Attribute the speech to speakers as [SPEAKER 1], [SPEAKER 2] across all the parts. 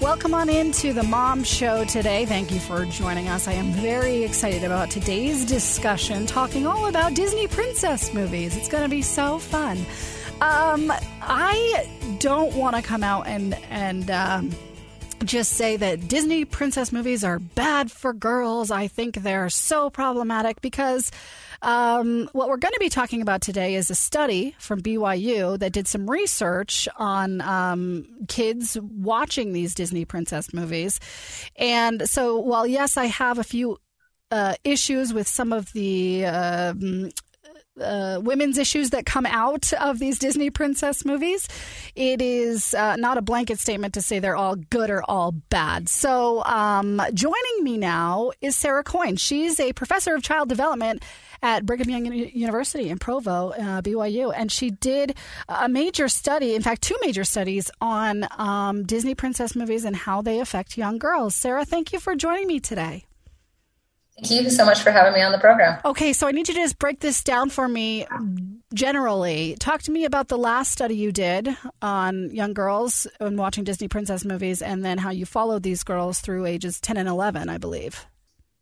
[SPEAKER 1] Welcome on into the Mom Show today. Thank you for joining us. I am very excited about today's discussion, talking all about Disney princess movies. It's going to be so fun. Um, I don't want to come out and and um, just say that Disney princess movies are bad for girls. I think they're so problematic because um, what we're going to be talking about today is a study from BYU that did some research on um, kids watching these Disney princess movies. And so, while yes, I have a few uh, issues with some of the um, uh, women's issues that come out of these Disney princess movies. It is uh, not a blanket statement to say they're all good or all bad. So, um, joining me now is Sarah Coyne. She's a professor of child development at Brigham Young University in Provo, uh, BYU, and she did a major study, in fact, two major studies on um, Disney princess movies and how they affect young girls. Sarah, thank you for joining me today.
[SPEAKER 2] Thank you so much for having me on the program.
[SPEAKER 1] Okay, so I need you to just break this down for me generally. Talk to me about the last study you did on young girls and watching Disney princess movies, and then how you followed these girls through ages 10 and 11, I believe.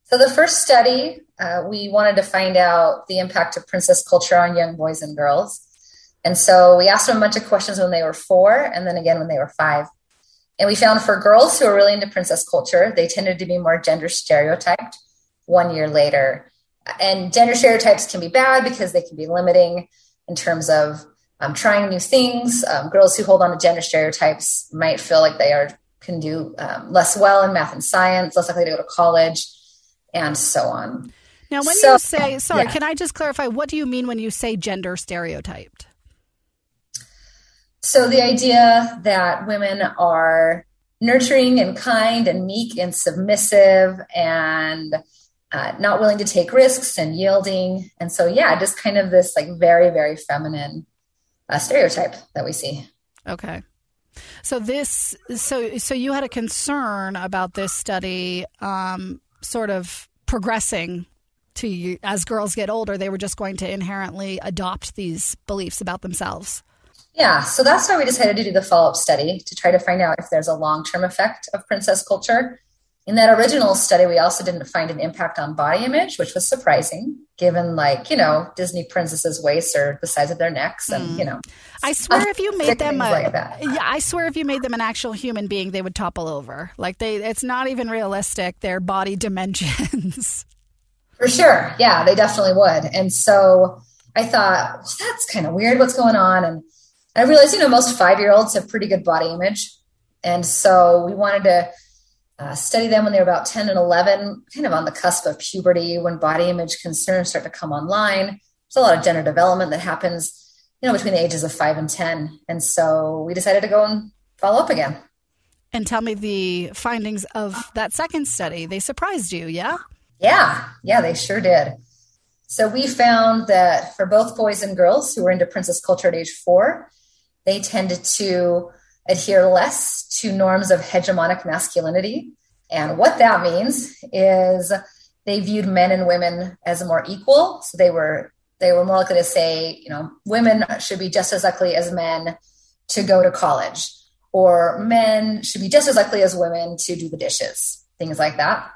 [SPEAKER 2] So, the first study, uh, we wanted to find out the impact of princess culture on young boys and girls. And so, we asked them a bunch of questions when they were four, and then again when they were five. And we found for girls who are really into princess culture, they tended to be more gender stereotyped one year later. And gender stereotypes can be bad because they can be limiting in terms of um, trying new things. Um, girls who hold on to gender stereotypes might feel like they are can do um, less well in math and science, less likely to go to college, and so on.
[SPEAKER 1] Now, when so, you say, sorry, yeah. can I just clarify? What do you mean when you say gender stereotyped?
[SPEAKER 2] So, the idea that women are nurturing and kind and meek and submissive and uh, not willing to take risks and yielding. And so, yeah, just kind of this like very, very feminine uh, stereotype that we see.
[SPEAKER 1] Okay. So this, so so you had a concern about this study, um, sort of progressing to you as girls get older. They were just going to inherently adopt these beliefs about themselves.
[SPEAKER 2] Yeah, so that's why we decided to do the follow up study to try to find out if there's a long term effect of princess culture in that original study, we also didn't find an impact on body image, which was surprising, given like you know Disney princesses' waists are the size of their necks, and mm. you know.
[SPEAKER 1] I swear, if you made them a, like yeah, I swear if you made them an actual human being, they would topple over. Like they, it's not even realistic. Their body dimensions.
[SPEAKER 2] For sure, yeah, they definitely would. And so I thought well, that's kind of weird. What's going on? And I realized, you know, most five year olds have pretty good body image, and so we wanted to uh, study them when they're about 10 and 11, kind of on the cusp of puberty when body image concerns start to come online. There's a lot of gender development that happens, you know, between the ages of five and 10. And so we decided to go and follow up again.
[SPEAKER 1] And tell me the findings of that second study. They surprised you, yeah?
[SPEAKER 2] Yeah, yeah, they sure did. So we found that for both boys and girls who were into princess culture at age four, they tended to adhere less to norms of hegemonic masculinity. And what that means is they viewed men and women as more equal. So they were they were more likely to say, you know, women should be just as likely as men to go to college, or men should be just as likely as women to do the dishes, things like that.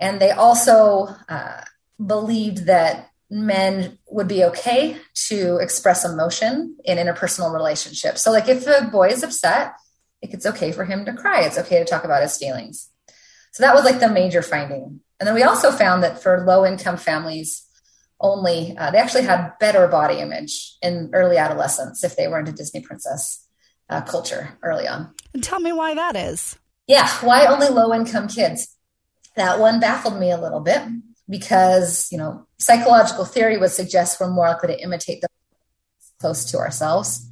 [SPEAKER 2] And they also uh, believed that men would be okay to express emotion in interpersonal relationships. So, like if a boy is upset, like it's okay for him to cry. It's okay to talk about his feelings. So that was like the major finding. And then we also found that for low income families only, uh, they actually had better body image in early adolescence if they were into Disney princess uh, culture early on.
[SPEAKER 1] And tell me why that is.
[SPEAKER 2] Yeah, why only low income kids? That one baffled me a little bit because, you know, psychological theory would suggest we're more likely to imitate the close to ourselves.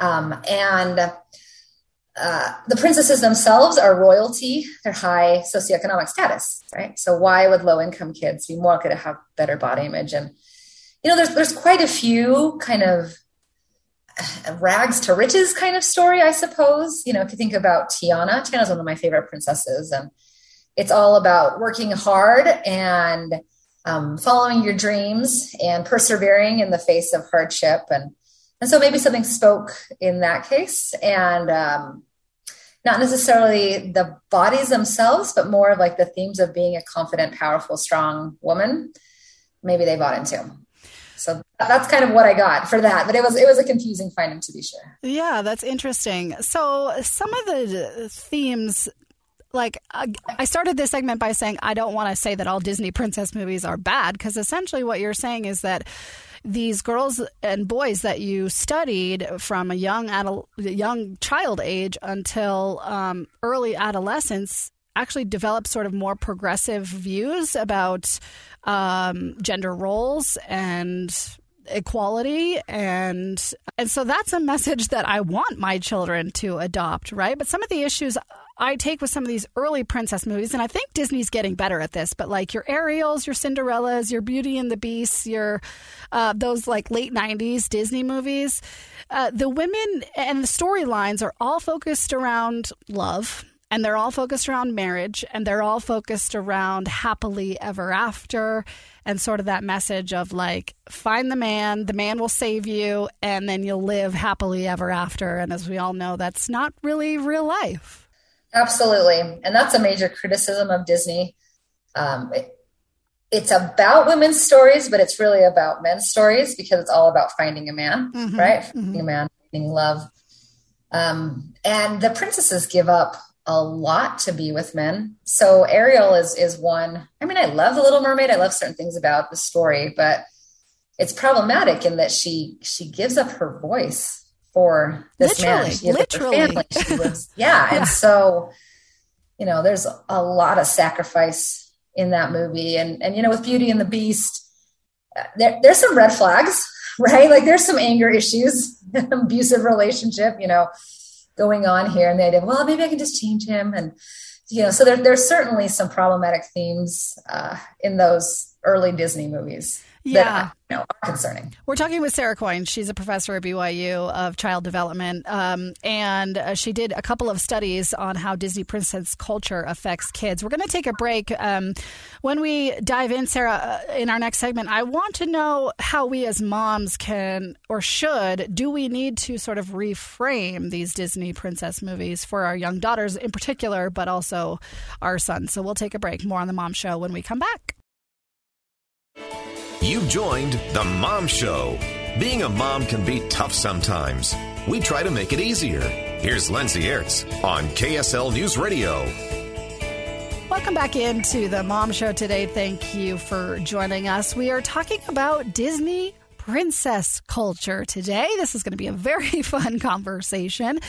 [SPEAKER 2] Um, and uh, the princesses themselves are royalty, they're high socioeconomic status, right? So why would low income kids be more likely to have better body image? And you know, there's there's quite a few kind of uh, rags to riches kind of story, I suppose. You know, if you think about Tiana, Tiana's one of my favorite princesses, and it's all about working hard and um, following your dreams and persevering in the face of hardship and and so maybe something spoke in that case and um, not necessarily the bodies themselves but more of like the themes of being a confident powerful strong woman maybe they bought into so that's kind of what I got for that. But it was it was a confusing finding to be sure.
[SPEAKER 1] Yeah, that's interesting. So some of the themes like I started this segment by saying I don't want to say that all Disney princess movies are bad because essentially what you're saying is that these girls and boys that you studied from a young adult, young child age until um, early adolescence actually develop sort of more progressive views about um, gender roles and equality and and so that's a message that I want my children to adopt right but some of the issues I take with some of these early princess movies, and I think Disney's getting better at this, but like your Ariels, your Cinderellas, your Beauty and the Beast, your uh, those like late 90s Disney movies, uh, the women and the storylines are all focused around love. And they're all focused around marriage and they're all focused around happily ever after and sort of that message of like, find the man, the man will save you, and then you'll live happily ever after. And as we all know, that's not really real life.
[SPEAKER 2] Absolutely. And that's a major criticism of Disney. Um, it, it's about women's stories, but it's really about men's stories because it's all about finding a man, mm-hmm, right? Mm-hmm. Finding a man, finding love. Um, and the princesses give up a lot to be with men. So Ariel is is one. I mean, I love the Little Mermaid. I love certain things about the story, but it's problematic in that she she gives up her voice for this
[SPEAKER 1] literally,
[SPEAKER 2] man. She
[SPEAKER 1] literally.
[SPEAKER 2] family. She was, yeah. yeah. And so, you know, there's a lot of sacrifice in that movie. And, and, you know, with Beauty and the Beast, there, there's some red flags, right? Like there's some anger issues, abusive relationship, you know, going on here. And the idea, well, maybe I can just change him. And, you know, so there, there's certainly some problematic themes uh, in those early Disney movies
[SPEAKER 1] yeah.
[SPEAKER 2] that you know, are concerning.
[SPEAKER 1] We're talking with Sarah Coyne. She's a professor at BYU of child development, um, and uh, she did a couple of studies on how Disney princess culture affects kids. We're going to take a break. Um, when we dive in, Sarah, uh, in our next segment, I want to know how we as moms can or should do we need to sort of reframe these Disney princess movies for our young daughters in particular, but also our sons. So we'll take a break. More on the Mom Show when we come back.
[SPEAKER 3] You've joined The Mom Show. Being a mom can be tough sometimes. We try to make it easier. Here's Lindsay Aerts on KSL News Radio.
[SPEAKER 1] Welcome back into the Mom Show today. Thank you for joining us. We are talking about Disney princess culture today. This is going to be a very fun conversation.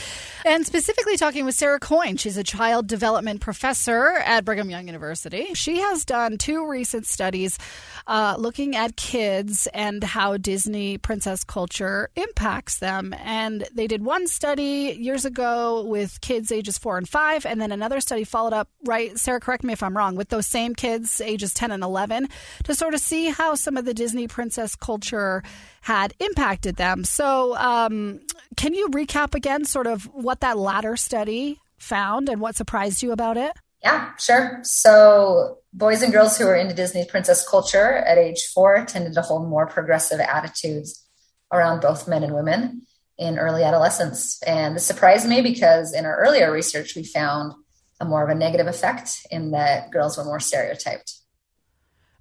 [SPEAKER 1] And specifically talking with Sarah Coyne. She's a child development professor at Brigham Young University. She has done two recent studies uh, looking at kids and how Disney princess culture impacts them. And they did one study years ago with kids ages four and five, and then another study followed up, right? Sarah, correct me if I'm wrong, with those same kids ages 10 and 11 to sort of see how some of the Disney princess culture had impacted them. So, um, can you recap again sort of what that latter study found and what surprised you about it?
[SPEAKER 2] Yeah, sure. So, boys and girls who were into Disney princess culture at age four tended to hold more progressive attitudes around both men and women in early adolescence. And this surprised me because in our earlier research, we found a more of a negative effect in that girls were more stereotyped.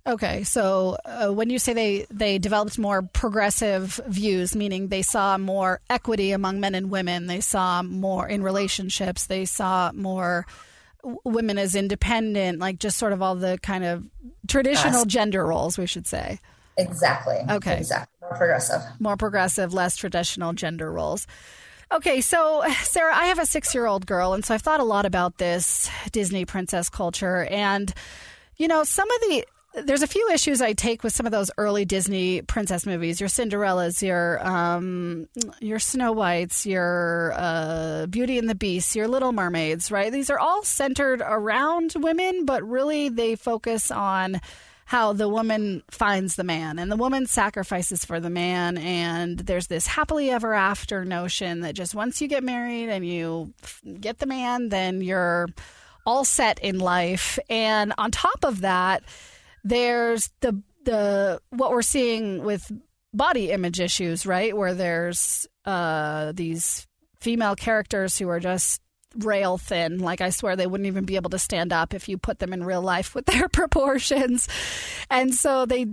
[SPEAKER 1] Okay, so uh, when you say they they developed more progressive views, meaning they saw more equity among men and women, they saw more in relationships, they saw more women as independent, like just sort of all the kind of traditional yes. gender roles, we should say.
[SPEAKER 2] Exactly.
[SPEAKER 1] Okay.
[SPEAKER 2] Exactly. More progressive.
[SPEAKER 1] More progressive, less traditional gender roles. Okay, so Sarah, I have a six year old girl, and so I've thought a lot about this Disney princess culture. And, you know, some of the there's a few issues I take with some of those early Disney princess movies. Your Cinderellas, your um, your Snow Whites, your uh, Beauty and the Beast, your Little Mermaids. Right? These are all centered around women, but really they focus on how the woman finds the man and the woman sacrifices for the man and there's this happily ever after notion that just once you get married and you get the man then you're all set in life and on top of that there's the the what we're seeing with body image issues, right? Where there's uh, these female characters who are just rail thin. Like I swear they wouldn't even be able to stand up if you put them in real life with their proportions. And so they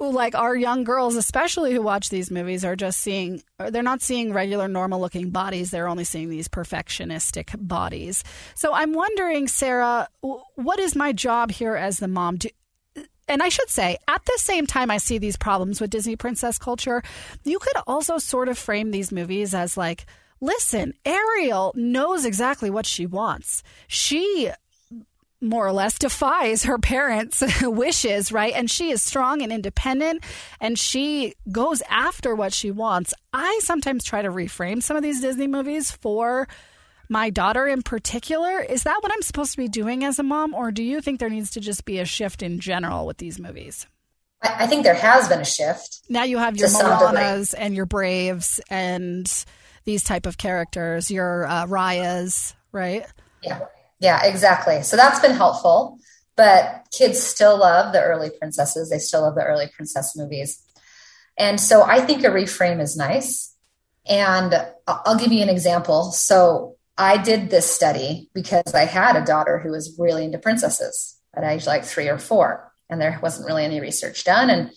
[SPEAKER 1] like our young girls especially who watch these movies are just seeing they're not seeing regular normal looking bodies, they're only seeing these perfectionistic bodies. So I'm wondering Sarah, what is my job here as the mom? Do, and I should say, at the same time, I see these problems with Disney princess culture. You could also sort of frame these movies as like, listen, Ariel knows exactly what she wants. She more or less defies her parents' wishes, right? And she is strong and independent and she goes after what she wants. I sometimes try to reframe some of these Disney movies for my daughter in particular. Is that what I'm supposed to be doing as a mom, or do you think there needs to just be a shift in general with these movies?
[SPEAKER 2] I think there has been a shift.
[SPEAKER 1] Now you have your Moanas and your Braves and these type of characters, your uh, Rayas, right?
[SPEAKER 2] Yeah, yeah, exactly. So that's been helpful. But kids still love the early princesses. They still love the early princess movies. And so I think a reframe is nice. And I'll give you an example. So I did this study because I had a daughter who was really into princesses at age like three or four, and there wasn't really any research done. And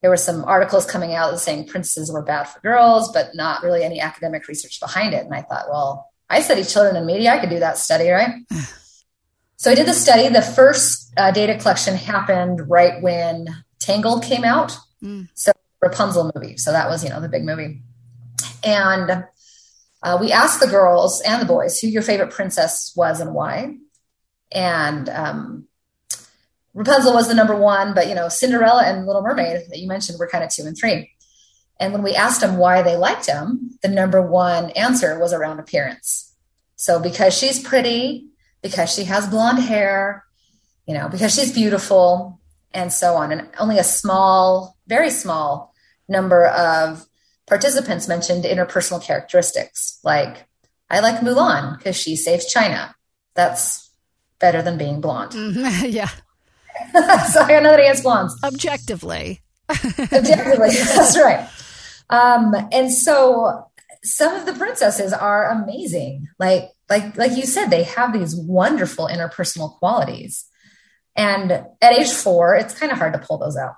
[SPEAKER 2] there were some articles coming out saying princesses were bad for girls, but not really any academic research behind it. And I thought, well, I study children and media. I could do that study, right? so I did the study. The first uh, data collection happened right when Tangled came out. Mm. So Rapunzel movie. So that was, you know, the big movie. And uh, we asked the girls and the boys who your favorite princess was and why. And um, Rapunzel was the number one, but you know, Cinderella and Little Mermaid that you mentioned were kind of two and three. And when we asked them why they liked them, the number one answer was around appearance. So because she's pretty, because she has blonde hair, you know, because she's beautiful, and so on. And only a small, very small number of participants mentioned interpersonal characteristics like I like Mulan because she saves China. That's better than being blonde.
[SPEAKER 1] Mm-hmm. yeah.
[SPEAKER 2] so I that he has blondes.
[SPEAKER 1] Objectively.
[SPEAKER 2] Objectively, that's right. Um, and so some of the princesses are amazing. Like like like you said, they have these wonderful interpersonal qualities. And at age four, it's kind of hard to pull those out.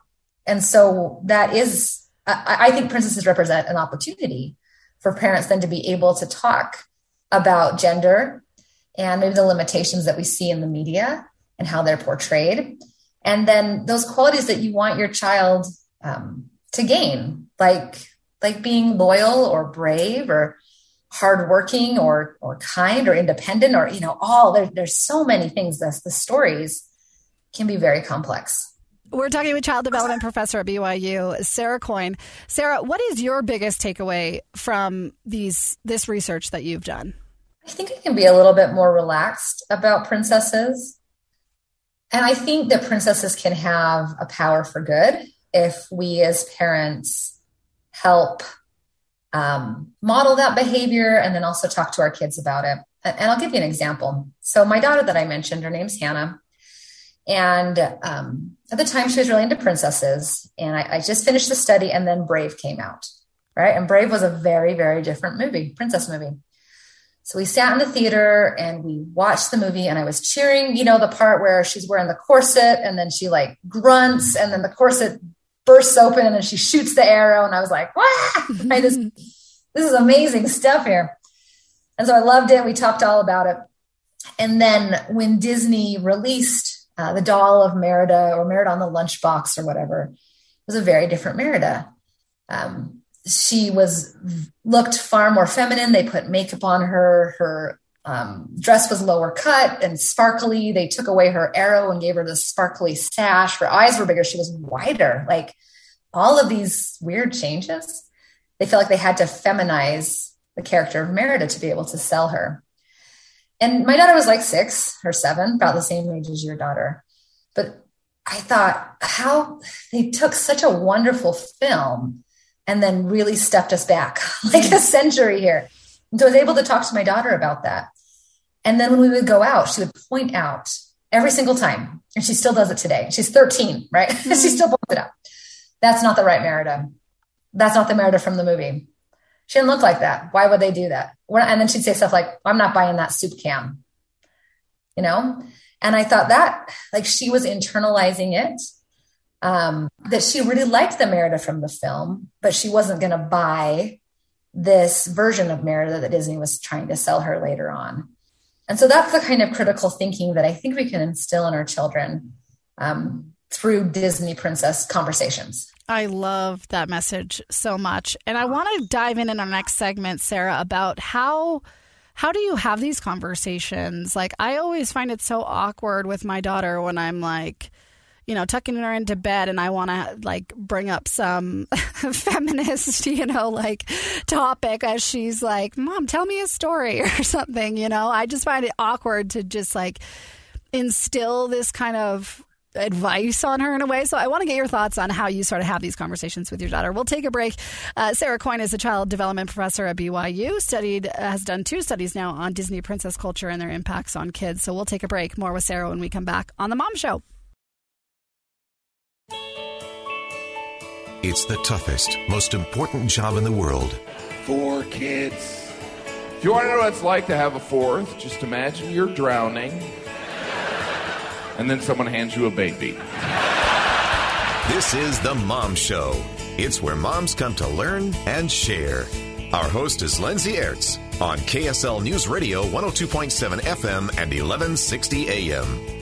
[SPEAKER 2] And so that is I, I think princesses represent an opportunity for parents then to be able to talk about gender and maybe the limitations that we see in the media and how they're portrayed. And then those qualities that you want your child um, to gain, like like being loyal or brave or hardworking or or kind or independent or you know all there, there's so many things that the stories can be very complex.
[SPEAKER 1] We're talking with child development professor at BYU, Sarah Coyne. Sarah, what is your biggest takeaway from these this research that you've done?
[SPEAKER 2] I think I can be a little bit more relaxed about princesses. And I think that princesses can have a power for good if we as parents help um, model that behavior and then also talk to our kids about it. And I'll give you an example. So, my daughter that I mentioned, her name's Hannah. And um, at the time, she was really into princesses. And I, I just finished the study, and then Brave came out, right? And Brave was a very, very different movie, princess movie. So we sat in the theater and we watched the movie, and I was cheering, you know, the part where she's wearing the corset and then she like grunts, and then the corset bursts open and then she shoots the arrow. And I was like, wow, this, this is amazing stuff here. And so I loved it. We talked all about it. And then when Disney released uh, the doll of Merida or Merida on the lunchbox or whatever was a very different Merida. Um, she was looked far more feminine. They put makeup on her. Her um, dress was lower cut and sparkly. They took away her arrow and gave her this sparkly sash. Her eyes were bigger. She was wider. Like all of these weird changes, they felt like they had to feminize the character of Merida to be able to sell her. And my daughter was like six or seven, about the same age as your daughter. But I thought how they took such a wonderful film and then really stepped us back like a century here. And so I was able to talk to my daughter about that. And then when we would go out, she would point out every single time, and she still does it today. She's 13, right? Mm-hmm. she still points it out. That's not the right Merida. That's not the Merida from the movie. She didn't look like that. Why would they do that? And then she'd say stuff like, I'm not buying that soup can, you know? And I thought that, like, she was internalizing it. Um, that she really liked the Merida from the film, but she wasn't going to buy this version of Merida that Disney was trying to sell her later on. And so that's the kind of critical thinking that I think we can instill in our children um, through Disney princess conversations.
[SPEAKER 1] I love that message so much. And I want to dive in in our next segment, Sarah, about how how do you have these conversations? Like I always find it so awkward with my daughter when I'm like, you know, tucking her into bed and I want to like bring up some feminist, you know, like topic as she's like, Mom, tell me a story or something, you know. I just find it awkward to just like instill this kind of advice on her in a way. So I want to get your thoughts on how you sort of have these conversations with your daughter. We'll take a break. Uh, Sarah Coyne is a child development professor at BYU. Studied has done two studies now on Disney princess culture and their impacts on kids. So we'll take a break. More with Sarah when we come back on the Mom Show.
[SPEAKER 3] It's the toughest, most important job in the world.
[SPEAKER 4] Four kids. If you want to know what it's like to have a fourth, just imagine you're drowning and then someone hands you a baby.
[SPEAKER 3] This is The Mom Show. It's where moms come to learn and share. Our host is Lindsay Aerts on KSL News Radio 102.7 FM and 1160 AM.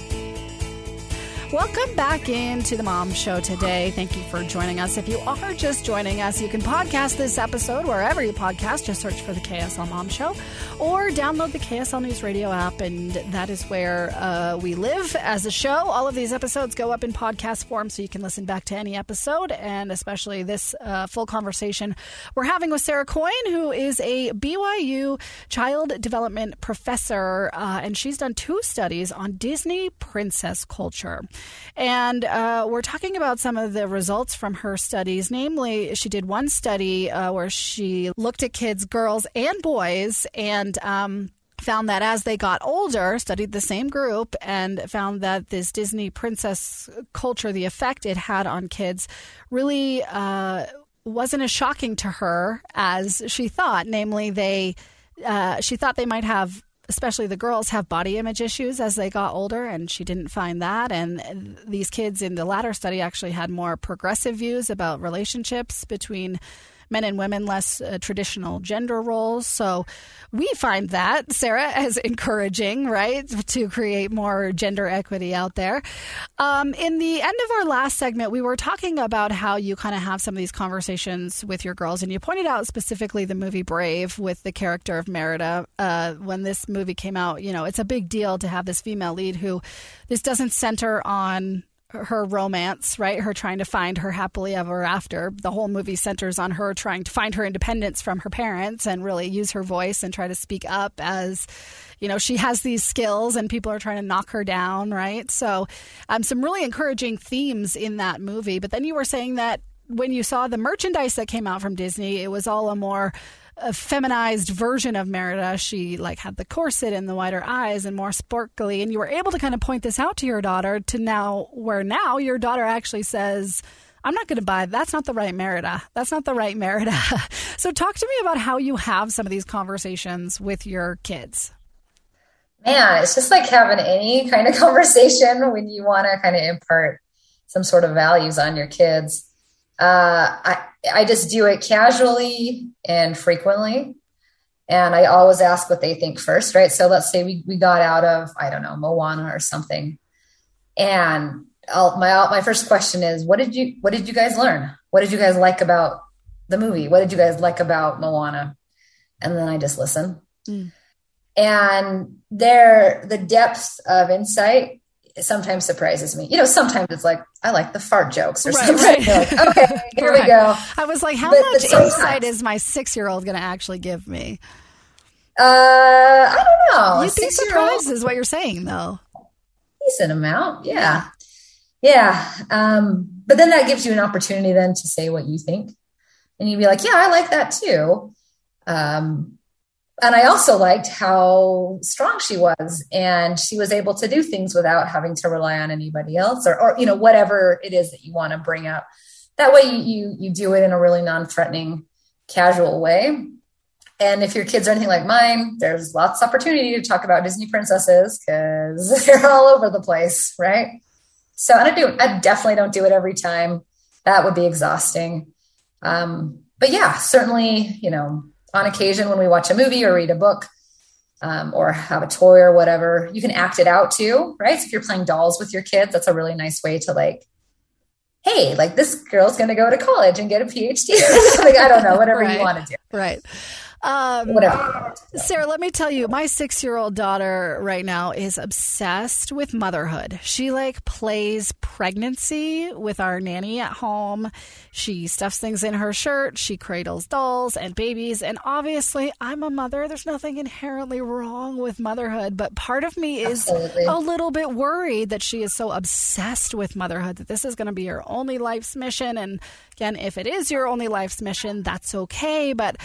[SPEAKER 1] Welcome back into the Mom Show today. Thank you for joining us. If you are just joining us, you can podcast this episode wherever you podcast. Just search for the KSL Mom Show or download the KSL News Radio app, and that is where uh, we live as a show. All of these episodes go up in podcast form, so you can listen back to any episode, and especially this uh, full conversation we're having with Sarah Coyne, who is a BYU child development professor, uh, and she's done two studies on Disney princess culture. And uh, we're talking about some of the results from her studies. Namely, she did one study uh, where she looked at kids, girls and boys, and um, found that as they got older, studied the same group, and found that this Disney princess culture, the effect it had on kids, really uh, wasn't as shocking to her as she thought. Namely, they uh, she thought they might have especially the girls have body image issues as they got older and she didn't find that. And these kids in the latter study actually had more progressive views about relationships between men and women less uh, traditional gender roles. So we find that, Sarah, as encouraging, right, to create more gender equity out there. Um, in the end of our last segment, we were talking about how you kind of have some of these conversations with your girls, and you pointed out specifically the movie Brave with the character of Merida. Uh, when this movie came out, you know, it's a big deal to have this female lead who this doesn't center on her romance, right? Her trying to find her happily ever after. The whole movie centers on her trying to find her independence from her parents and really use her voice and try to speak up as, you know, she has these skills and people are trying to knock her down, right? So, um, some really encouraging themes in that movie. But then you were saying that when you saw the merchandise that came out from Disney, it was all a more a feminized version of Merida. She like had the corset and the wider eyes and more sparkly. And you were able to kind of point this out to your daughter to now where now your daughter actually says, I'm not going to buy that's not the right Merida. That's not the right Merida. so talk to me about how you have some of these conversations with your kids.
[SPEAKER 2] Man, it's just like having any kind of conversation when you want to kind of impart some sort of values on your kids. Uh, I, I just do it casually and frequently. And I always ask what they think first, right? So let's say we, we got out of, I don't know, Moana or something. And I'll, my, my first question is, what did you, what did you guys learn? What did you guys like about the movie? What did you guys like about Moana? And then I just listen. Mm. And there, the depth of insight sometimes surprises me. You know, sometimes it's like I like the fart jokes or right, something. Right. Like, okay, here right. we go.
[SPEAKER 1] I was like, how but, much but insight is my six year old going to actually give me?
[SPEAKER 2] Uh, I don't know.
[SPEAKER 1] You'd be surprised, is what you're saying, though.
[SPEAKER 2] Decent amount, yeah, yeah. Um, but then that gives you an opportunity then to say what you think, and you'd be like, yeah, I like that too. Um, and I also liked how strong she was, and she was able to do things without having to rely on anybody else, or, or you know, whatever it is that you want to bring up. That way, you you, do it in a really non-threatening, casual way. And if your kids are anything like mine, there's lots of opportunity to talk about Disney princesses because they're all over the place, right? So, and I do, I definitely don't do it every time. That would be exhausting. Um, but yeah, certainly, you know, on occasion when we watch a movie or read a book um, or have a toy or whatever, you can act it out too, right? So if you're playing dolls with your kids, that's a really nice way to like, hey, like this girl's going to go to college and get a PhD. like, I don't know, whatever
[SPEAKER 1] right.
[SPEAKER 2] you want to do.
[SPEAKER 1] Right. Um,
[SPEAKER 2] Whatever.
[SPEAKER 1] Sarah, let me tell you, my six year old daughter right now is obsessed with motherhood. She like plays pregnancy with our nanny at home. She stuffs things in her shirt. She cradles dolls and babies. And obviously, I'm a mother. There's nothing inherently wrong with motherhood. But part of me is Absolutely. a little bit worried that she is so obsessed with motherhood that this is going to be her only life's mission. And again, if it is your only life's mission, that's okay. But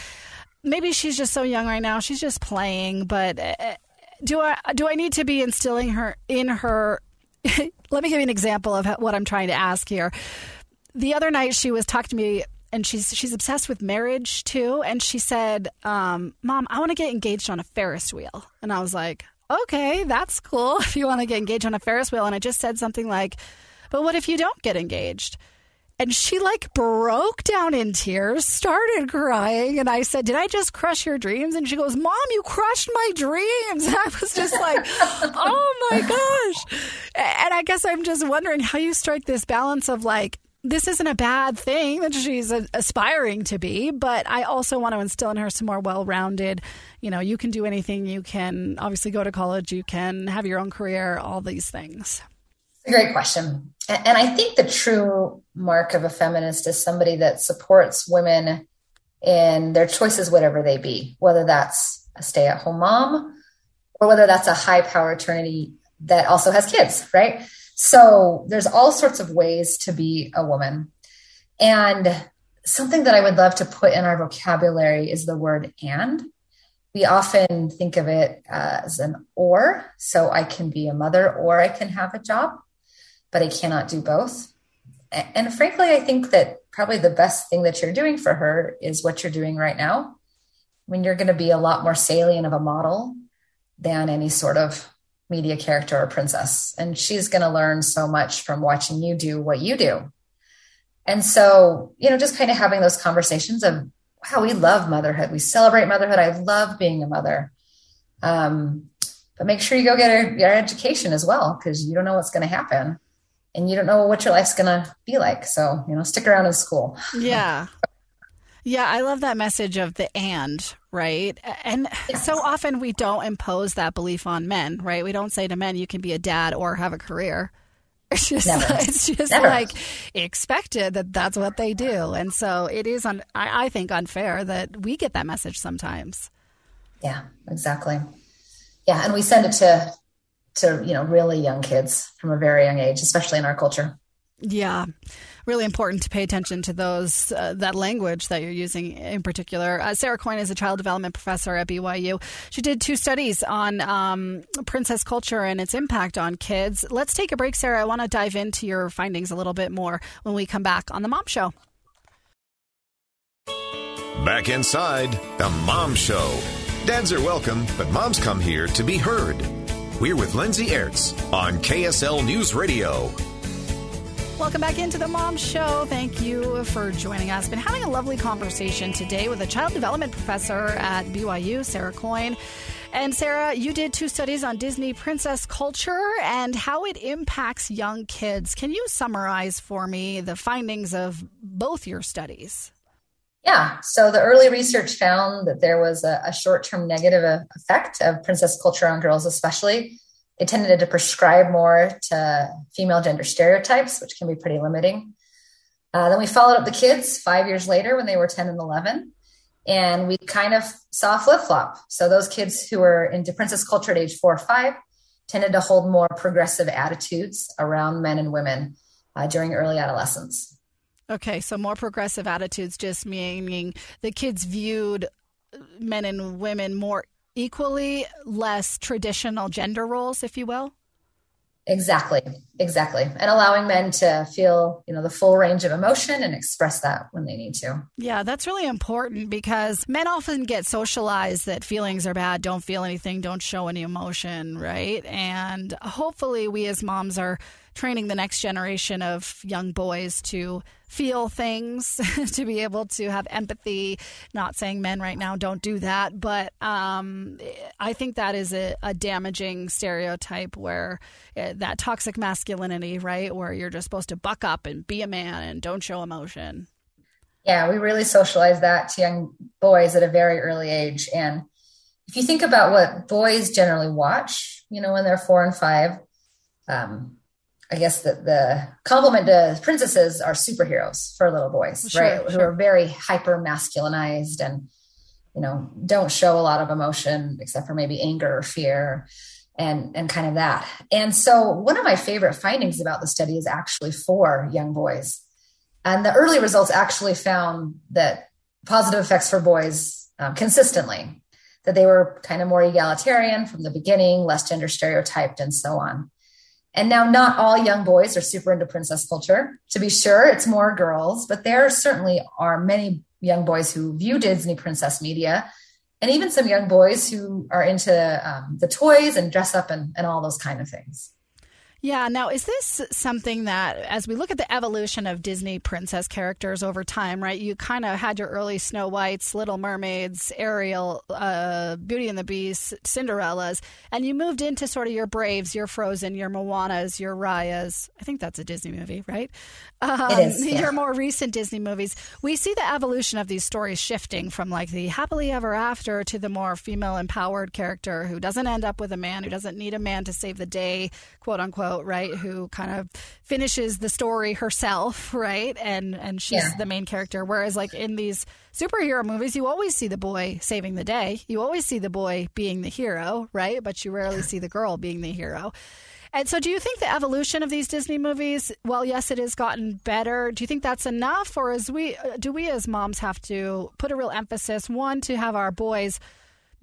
[SPEAKER 1] maybe she's just so young right now. She's just playing, but uh, do I do I need to be instilling her in her Let me give you an example of what I'm trying to ask here. The other night she was talking to me and she's she's obsessed with marriage too and she said, um, "Mom, I want to get engaged on a Ferris wheel." And I was like, "Okay, that's cool if you want to get engaged on a Ferris wheel." And I just said something like, "But what if you don't get engaged?" And she like broke down in tears, started crying. And I said, Did I just crush your dreams? And she goes, Mom, you crushed my dreams. I was just like, Oh my gosh. And I guess I'm just wondering how you strike this balance of like, this isn't a bad thing that she's aspiring to be, but I also want to instill in her some more well rounded, you know, you can do anything. You can obviously go to college, you can have your own career, all these things.
[SPEAKER 2] Great question. And I think the true mark of a feminist is somebody that supports women in their choices, whatever they be, whether that's a stay at home mom or whether that's a high power attorney that also has kids, right? So there's all sorts of ways to be a woman. And something that I would love to put in our vocabulary is the word and. We often think of it uh, as an or. So I can be a mother or I can have a job but I cannot do both. And frankly, I think that probably the best thing that you're doing for her is what you're doing right now. When you're going to be a lot more salient of a model than any sort of media character or princess. And she's going to learn so much from watching you do what you do. And so, you know, just kind of having those conversations of, wow, we love motherhood. We celebrate motherhood. I love being a mother. Um, but make sure you go get your education as well, because you don't know what's going to happen and you don't know what your life's going to be like. So, you know, stick around in school.
[SPEAKER 1] Yeah. Yeah, I love that message of the and, right? And yes. so often we don't impose that belief on men, right? We don't say to men, you can be a dad or have a career. It's just, it's just Never. like expected that that's what they do. And so it is, un- I, I think, unfair that we get that message sometimes.
[SPEAKER 2] Yeah, exactly. Yeah, and we send it to to you know really young kids from a very young age especially in our culture.
[SPEAKER 1] Yeah. Really important to pay attention to those uh, that language that you're using in particular. Uh, sarah coyne is a child development professor at byu she did two studies on um, princess culture and its impact on kids. Let's take a break sarah. I want to dive into your findings a little bit more when we come back on the mom show.
[SPEAKER 3] Back inside the mom show. Dads are welcome but moms come here to be heard we're with Lindsay Aerts on KSL News Radio.
[SPEAKER 1] Welcome back into the Mom Show. Thank you for joining us. Been having a lovely conversation today with a child development professor at BYU, Sarah Coyne. And Sarah, you did two studies on Disney princess culture and how it impacts young kids. Can you summarize for me the findings of both your studies?
[SPEAKER 2] Yeah. So the early research found that there was a, a short term negative effect of princess culture on girls, especially. It tended to prescribe more to female gender stereotypes, which can be pretty limiting. Uh, then we followed up the kids five years later when they were 10 and 11. And we kind of saw flip flop. So those kids who were into princess culture at age four or five tended to hold more progressive attitudes around men and women uh, during early adolescence.
[SPEAKER 1] Okay, so more progressive attitudes just meaning the kids viewed men and women more equally, less traditional gender roles, if you will?
[SPEAKER 2] Exactly, exactly. And allowing men to feel, you know, the full range of emotion and express that when they need to.
[SPEAKER 1] Yeah, that's really important because men often get socialized that feelings are bad, don't feel anything, don't show any emotion, right? And hopefully we as moms are training the next generation of young boys to feel things, to be able to have empathy. Not saying men right now don't do that, but um, I think that is a, a damaging stereotype where uh, that toxic masculinity, right, where you're just supposed to buck up and be a man and don't show emotion.
[SPEAKER 2] Yeah, we really socialize that to young boys at a very early age. And if you think about what boys generally watch, you know, when they're four and five, um, I guess the, the compliment to princesses are superheroes for little boys, sure, right? Sure. Who are very hyper masculinized and, you know, don't show a lot of emotion except for maybe anger or fear and, and kind of that. And so one of my favorite findings about the study is actually for young boys. And the early results actually found that positive effects for boys um, consistently, that they were kind of more egalitarian from the beginning, less gender stereotyped, and so on. And now, not all young boys are super into princess culture. To be sure, it's more girls, but there certainly are many young boys who view Disney princess media, and even some young boys who are into um, the toys and dress up and, and all those kind of things.
[SPEAKER 1] Yeah. Now, is this something that, as we look at the evolution of Disney princess characters over time, right? You kind of had your early Snow Whites, Little Mermaids, Ariel, uh, Beauty and the Beast, Cinderellas, and you moved into sort of your Braves, your Frozen, your Moanas, your Rayas. I think that's a Disney movie, right?
[SPEAKER 2] Um, it is. Yeah.
[SPEAKER 1] Your more recent Disney movies. We see the evolution of these stories shifting from like the happily ever after to the more female empowered character who doesn't end up with a man, who doesn't need a man to save the day, quote unquote right? Who kind of finishes the story herself, right? And and she's yeah. the main character. Whereas like in these superhero movies, you always see the boy saving the day. You always see the boy being the hero, right? But you rarely see the girl being the hero. And so, do you think the evolution of these Disney movies, well, yes, it has gotten better. Do you think that's enough, or is we uh, do we as moms have to put a real emphasis one to have our boys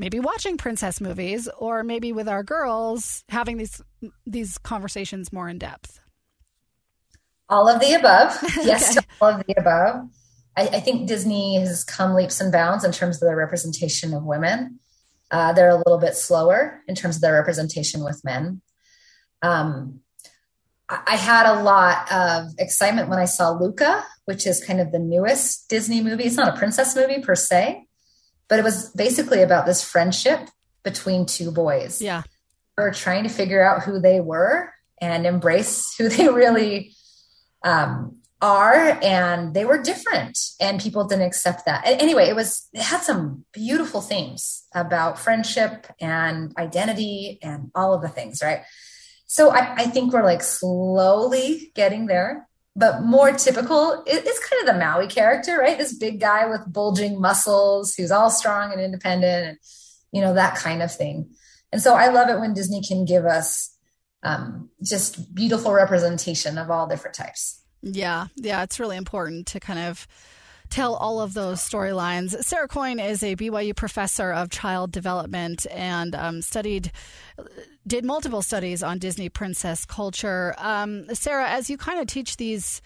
[SPEAKER 1] maybe watching princess movies or maybe with our girls having these these conversations more in depth.
[SPEAKER 2] All of the above. Yes okay. all of the above. I, I, think disney has come leaps and bounds in terms of their representation of women. Uh, they're a little bit slower in terms of their representation with men. Um, I had a lot of excitement when I saw Luca, which is kind of the newest Disney movie. It's not a princess movie per se, but it was basically about this friendship between two boys.
[SPEAKER 1] Yeah.
[SPEAKER 2] Were trying to figure out who they were and embrace who they really um, are. And they were different and people didn't accept that. Anyway, it was, it had some beautiful themes about friendship and identity and all of the things, right? So I, I think we're like slowly getting there but more typical it's kind of the Maui character, right? This big guy with bulging muscles who's all strong and independent, and you know that kind of thing. And so I love it when Disney can give us um, just beautiful representation of all different types.
[SPEAKER 1] Yeah, yeah, it's really important to kind of tell all of those storylines. Sarah Coyne is a BYU professor of child development and um, studied, did multiple studies on Disney princess culture. Um, Sarah, as you kind of teach these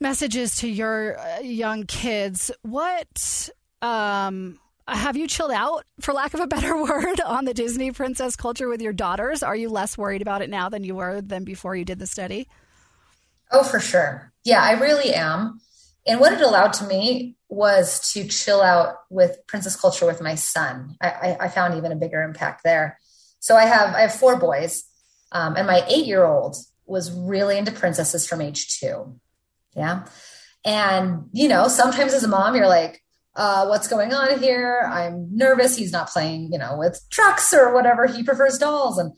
[SPEAKER 1] messages to your uh, young kids, what um, have you chilled out, for lack of a better word, on the Disney princess culture with your daughters? Are you less worried about it now than you were than before you did the study?
[SPEAKER 2] Oh, for sure. Yeah, I really am. And what it allowed to me was to chill out with princess culture with my son. I, I, I found even a bigger impact there. So I have I have four boys, um, and my eight year old was really into princesses from age two. Yeah, and you know sometimes as a mom you're like, uh, what's going on here? I'm nervous. He's not playing, you know, with trucks or whatever. He prefers dolls. And,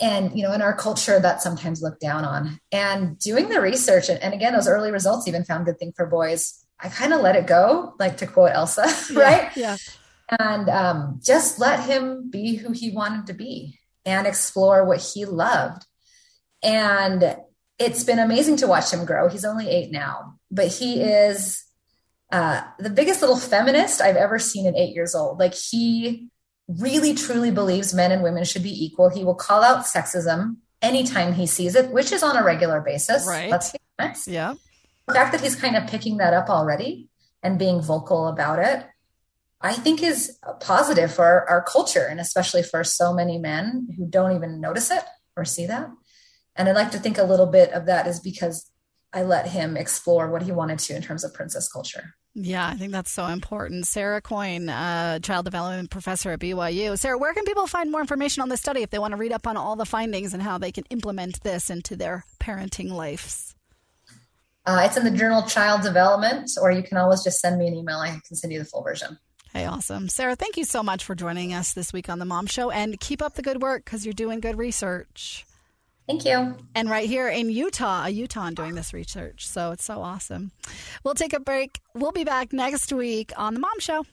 [SPEAKER 2] and, you know, in our culture that's sometimes looked down on and doing the research. And, and again, those early results even found good thing for boys. I kind of let it go, like to quote Elsa, right?
[SPEAKER 1] Yeah.
[SPEAKER 2] And um, just let him be who he wanted to be and explore what he loved. And it's been amazing to watch him grow. He's only eight now, but he is uh, the biggest little feminist I've ever seen at eight years old. Like he really truly believes men and women should be equal. He will call out sexism anytime he sees it, which is on a regular basis.
[SPEAKER 1] Right.
[SPEAKER 2] Let's be honest.
[SPEAKER 1] Yeah.
[SPEAKER 2] The fact that he's kind of picking that up already and being vocal about it, I think is positive for our, our culture and especially for so many men who don't even notice it or see that. And I'd like to think a little bit of that is because I let him explore what he wanted to in terms of princess culture.
[SPEAKER 1] Yeah, I think that's so important. Sarah Coyne, uh, child development professor at BYU. Sarah, where can people find more information on this study if they want to read up on all the findings and how they can implement this into their parenting lives?
[SPEAKER 2] Uh, it's in the journal Child Development, or you can always just send me an email. I can send you the full version.
[SPEAKER 1] Hey, awesome. Sarah, thank you so much for joining us this week on The Mom Show and keep up the good work because you're doing good research.
[SPEAKER 2] Thank you.
[SPEAKER 1] And right here in Utah, a Utah doing this research. So it's so awesome. We'll take a break. We'll be back next week on The Mom Show.